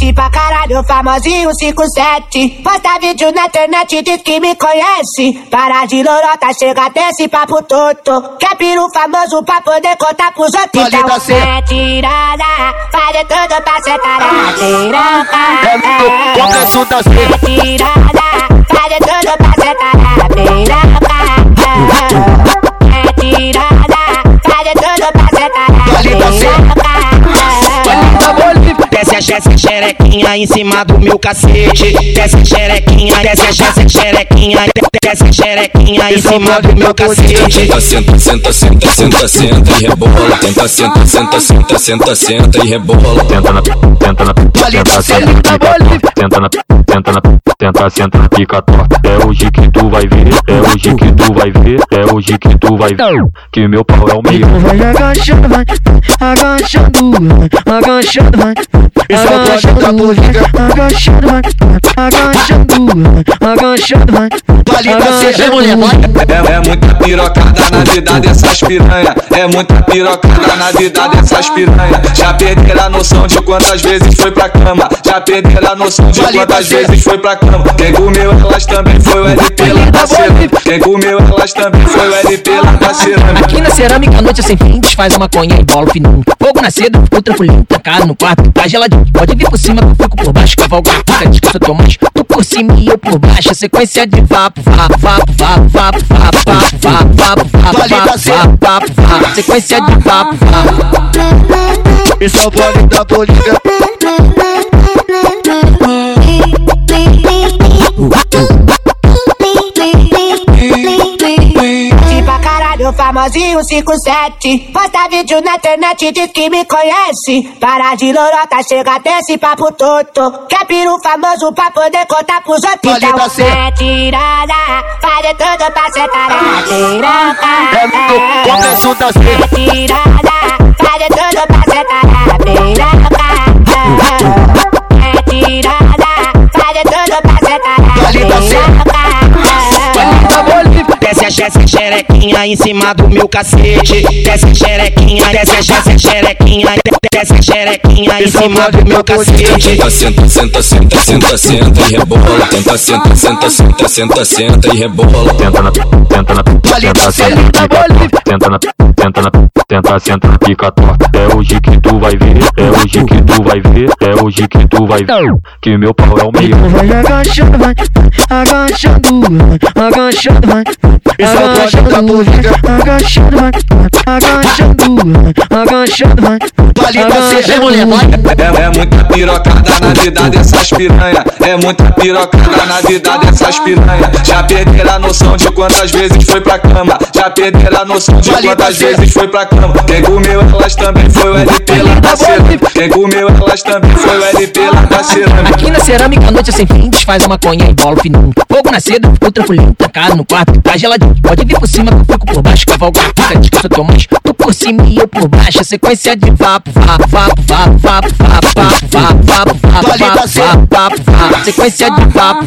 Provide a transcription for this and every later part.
Mete pra caralho, famosinho 57. Posta vídeo na internet, diz que me conhece. Para de lorota, chega desse papo toto. Quer piru famoso pra poder contar pros outros. Então é tirada, faz tudo pra sentar na piroca. É no começo da cena. É tirada, faz tudo Desce a Jéssica xerequinha em cima do meu cacete. Desce a xerequinha, desce a Jéssica xerequinha. Desce xerequinha em cima do meu cacete. Senta, senta, senta, senta, senta e rebola. Tenta, senta, senta, senta, senta, senta e rebola. Tenta na, tenta na, tenta, senta, tenta na, tenta na, tenta, senta, pica, torta. É hoje que tu vai ver, é hoje que tu vai ver, é hoje que tu vai ver. Que meu pau é o meio. Vai agachando, vai agachando, vai agachando, vai Isso é o toque da agachando, polícia. vai agachando, vai agachando, vai agachando, vai Vale da seja mulher, É, é muita pirocada na vida dessas piranha. É muita pirocada na vida dessas piranha. Já perderam a noção de quantas vezes foi pra cama. Já perderam a noção de Vale quantas vezes foi pra cama. Quem comeu elas também foi o LP lá da cerâmica. Quem comeu elas também foi o LP lá da cerâmica. Na cerâmica, noite é sem fim, desfaz a maconha e bola o fininho. Fogo na seda, ficou tranquilinho, trancado no quarto, tá geladinho. Pode vir por cima, eu fico por baixo, cavalgar puta, descansa mais. Tu por cima e eu por baixo, a sequência de vapo, vapo, vapo, vapo, vapo, vapo, vapo, vapo, vapo, vapo, vapo, vapo, vapo, vapo, sequência de vapo, vapo. Isso é o toque da polícia. Famosinho 57. Posta vídeo na internet, diz que me conhece. Para de lorota, chega desse papo toto. Quer piru famoso pra poder contar pros outros. Então certo. é tirada, faz tudo pra sentar na piroca. É no começo da cena. É tirada, faz tudo pra sentar na Desce xerequinha em cima do meu cacete. Desce xerequinha, desce Jéssica xerequinha. Desce xerequinha em cima do meu cacete. Tenta, senta, senta, senta, senta, senta e rebola. Tenta, senta, senta, senta, senta, senta e rebola. Tenta na, tenta na, tenta, senta, tenta na, tenta na, tenta, senta, pica, torta. É hoje que tu vai ver, é hoje que tu vai ver, é hoje que tu vai ver. Que meu pau é o meio. vai agachando, vai agachando, vai agachando, vai é agachando, vai agachando, vai agachando, vai agachando, vai Vale da seja mulher, É, é muita pirocada na vida dessas piranha. É muita pirocada na vida dessas piranha. Já perderam a noção de quantas vezes foi pra cama. Já perderam a noção de quantas vezes foi pra cama. Quem comeu elas também foi o LP lá da cerâmica. Quem comeu elas também foi o LP lá da cerâmica. Aqui na cerâmica, a noite é sem fim, desfaz a maconha e bola o fininho. Fogo na seda, ficou tranquilinho, trancado no quarto, tá geladinho. Pode vir por cima, que eu fico por baixo, cavalgar puta, descansa mais. Tu por cima e eu por baixo, a sequência de vapo, vapo, vapo, vapo, vapo, vapo, Vale da sequência de papo.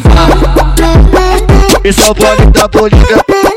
Isso é o da polícia.